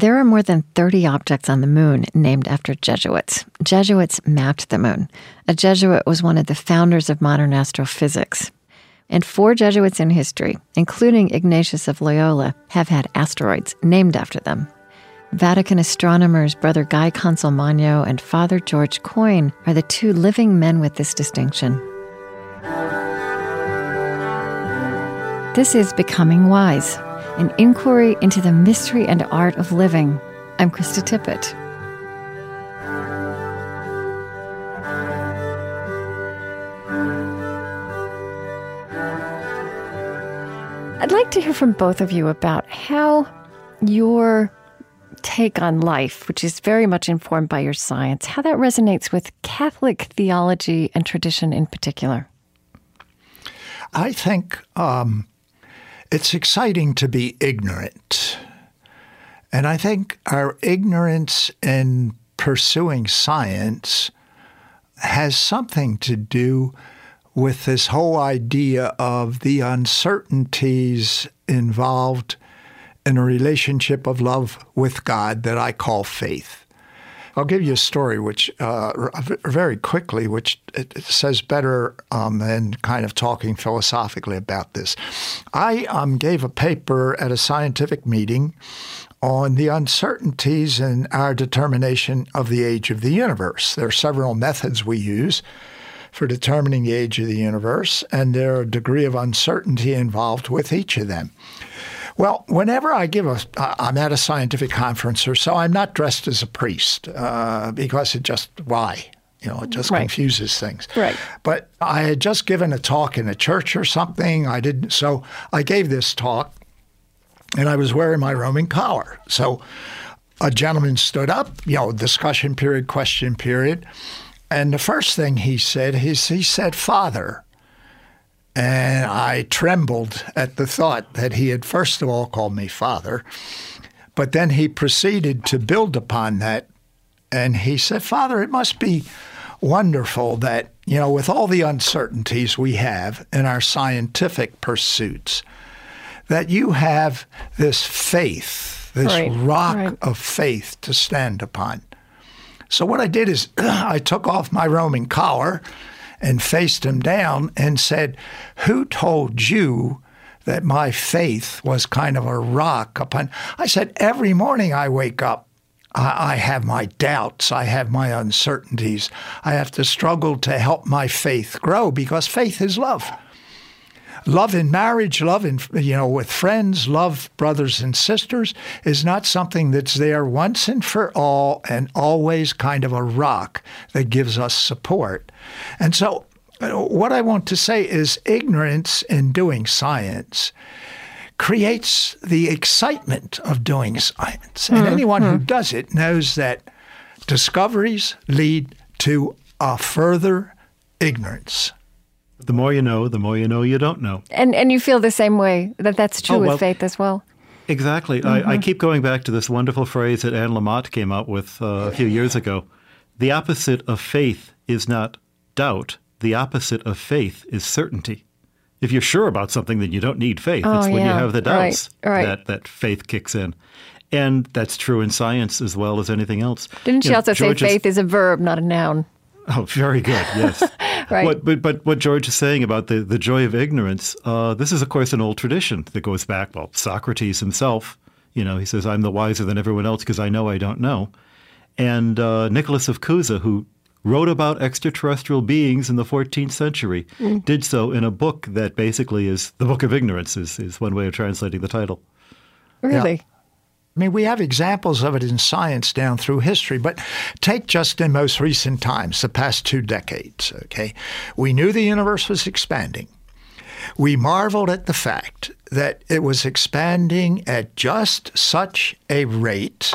There are more than 30 objects on the moon named after Jesuits. Jesuits mapped the moon. A Jesuit was one of the founders of modern astrophysics. And four Jesuits in history, including Ignatius of Loyola, have had asteroids named after them. Vatican astronomers Brother Guy Consolmagno and Father George Coyne are the two living men with this distinction. This is Becoming Wise an inquiry into the mystery and art of living. I'm Krista Tippett. I'd like to hear from both of you about how your take on life, which is very much informed by your science, how that resonates with Catholic theology and tradition in particular. I think um, it's exciting to be ignorant. And I think our ignorance in pursuing science has something to do with this whole idea of the uncertainties involved in a relationship of love with God that I call faith. I'll give you a story, which uh, very quickly, which says better um, than kind of talking philosophically about this. I um, gave a paper at a scientific meeting on the uncertainties in our determination of the age of the universe. There are several methods we use for determining the age of the universe, and there are a degree of uncertainty involved with each of them. Well, whenever I give a, I'm at a scientific conference or so, I'm not dressed as a priest uh, because it just, why? You know, it just right. confuses things. Right. But I had just given a talk in a church or something. I didn't, so I gave this talk and I was wearing my Roman collar. So a gentleman stood up, you know, discussion period, question period. And the first thing he said is he said, Father. And I trembled at the thought that he had first of all called me father, but then he proceeded to build upon that. And he said, Father, it must be wonderful that, you know, with all the uncertainties we have in our scientific pursuits, that you have this faith, this right, rock right. of faith to stand upon. So what I did is I took off my Roman collar and faced him down and said, Who told you that my faith was kind of a rock upon? I said, Every morning I wake up. I, have my doubts. I have my uncertainties. I have to struggle to help my faith grow because faith is love love in marriage, love in you know with friends, love brothers and sisters is not something that's there once and for all and always kind of a rock that gives us support. And so what I want to say is ignorance in doing science creates the excitement of doing science. And mm-hmm. anyone who does it knows that discoveries lead to a further ignorance. The more you know, the more you know you don't know. And and you feel the same way that that's true oh, well, with faith as well. Exactly. Mm-hmm. I, I, keep going back to this wonderful phrase that Anne Lamott came up with uh, a few years ago. The opposite of faith is not doubt. The opposite of faith is certainty. If you're sure about something, then you don't need faith. Oh, it's when yeah. you have the doubts right, right. that that faith kicks in. And that's true in science as well as anything else. Didn't you she know, also say faith is a verb, not a noun? Oh, very good. Yes. right. What, but, but what George is saying about the, the joy of ignorance, uh, this is, of course, an old tradition that goes back, well, Socrates himself, you know, he says, I'm the wiser than everyone else because I know I don't know. And uh, Nicholas of Cusa, who wrote about extraterrestrial beings in the 14th century, mm. did so in a book that basically is the Book of Ignorance, is, is one way of translating the title. Really? I mean, we have examples of it in science down through history, but take just in most recent times, the past two decades, okay? We knew the universe was expanding. We marveled at the fact that it was expanding at just such a rate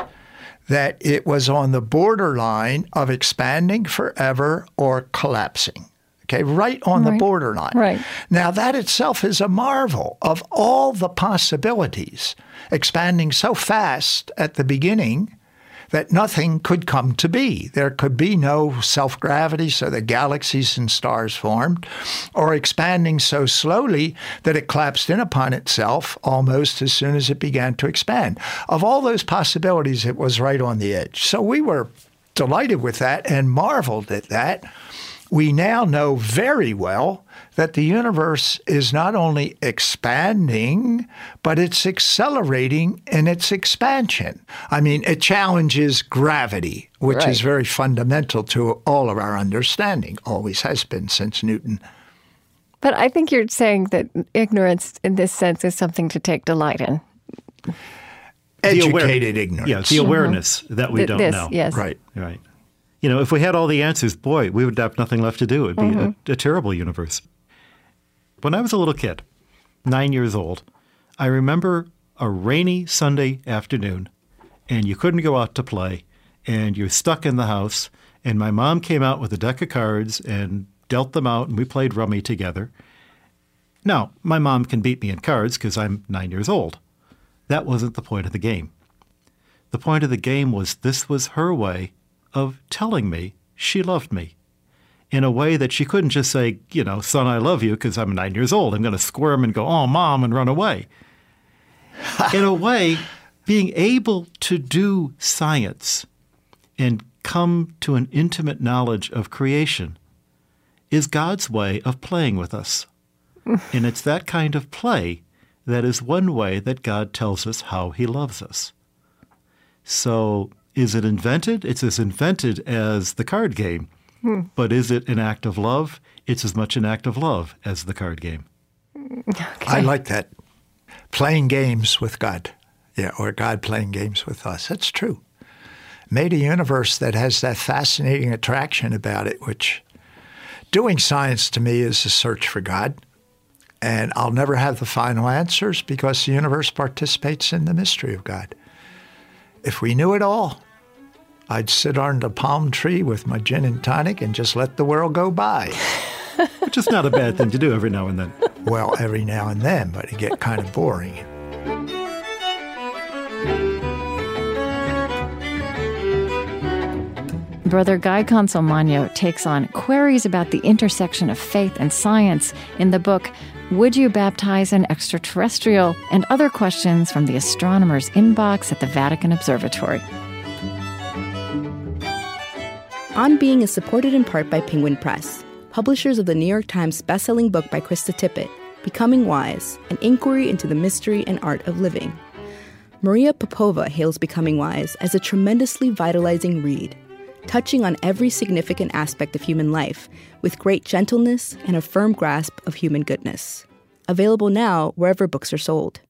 that it was on the borderline of expanding forever or collapsing okay, right on right. the borderline. Right. Now, that itself is a marvel of all the possibilities expanding so fast at the beginning that nothing could come to be. There could be no self gravity, so the galaxies and stars formed, or expanding so slowly that it collapsed in upon itself almost as soon as it began to expand. Of all those possibilities, it was right on the edge. So we were delighted with that and marveled at that. We now know very well that the universe is not only expanding, but it's accelerating in its expansion. I mean, it challenges gravity, which right. is very fundamental to all of our understanding, always has been since Newton. But I think you're saying that ignorance in this sense is something to take delight in. Educated ignorance. Yes, the awareness mm-hmm. that we Th- don't this, know. Yes. Right. Right. You know, if we had all the answers, boy, we would have nothing left to do. It'd be mm-hmm. a, a terrible universe. When I was a little kid, nine years old, I remember a rainy Sunday afternoon, and you couldn't go out to play, and you're stuck in the house. And my mom came out with a deck of cards and dealt them out, and we played rummy together. Now, my mom can beat me in cards because I'm nine years old. That wasn't the point of the game. The point of the game was this was her way of telling me she loved me in a way that she couldn't just say, you know, son, I love you because I'm nine years old. I'm going to squirm and go, oh, mom, and run away. in a way, being able to do science and come to an intimate knowledge of creation is God's way of playing with us. and it's that kind of play that is one way that God tells us how he loves us. So, is it invented? It's as invented as the card game. Hmm. But is it an act of love? It's as much an act of love as the card game. Okay. I like that. Playing games with God. Yeah, or God playing games with us. That's true. Made a universe that has that fascinating attraction about it, which doing science to me is a search for God. And I'll never have the final answers because the universe participates in the mystery of God. If we knew it all, I'd sit under a palm tree with my gin and tonic and just let the world go by. Which is not a bad thing to do every now and then. Well, every now and then, but it get kind of boring. Brother Guy Consolmagno takes on queries about the intersection of faith and science in the book Would You Baptize an Extraterrestrial? and other questions from the astronomer's inbox at the Vatican Observatory. On Being is supported in part by Penguin Press, publishers of the New York Times bestselling book by Krista Tippett, Becoming Wise An Inquiry into the Mystery and Art of Living. Maria Popova hails Becoming Wise as a tremendously vitalizing read, touching on every significant aspect of human life with great gentleness and a firm grasp of human goodness. Available now wherever books are sold.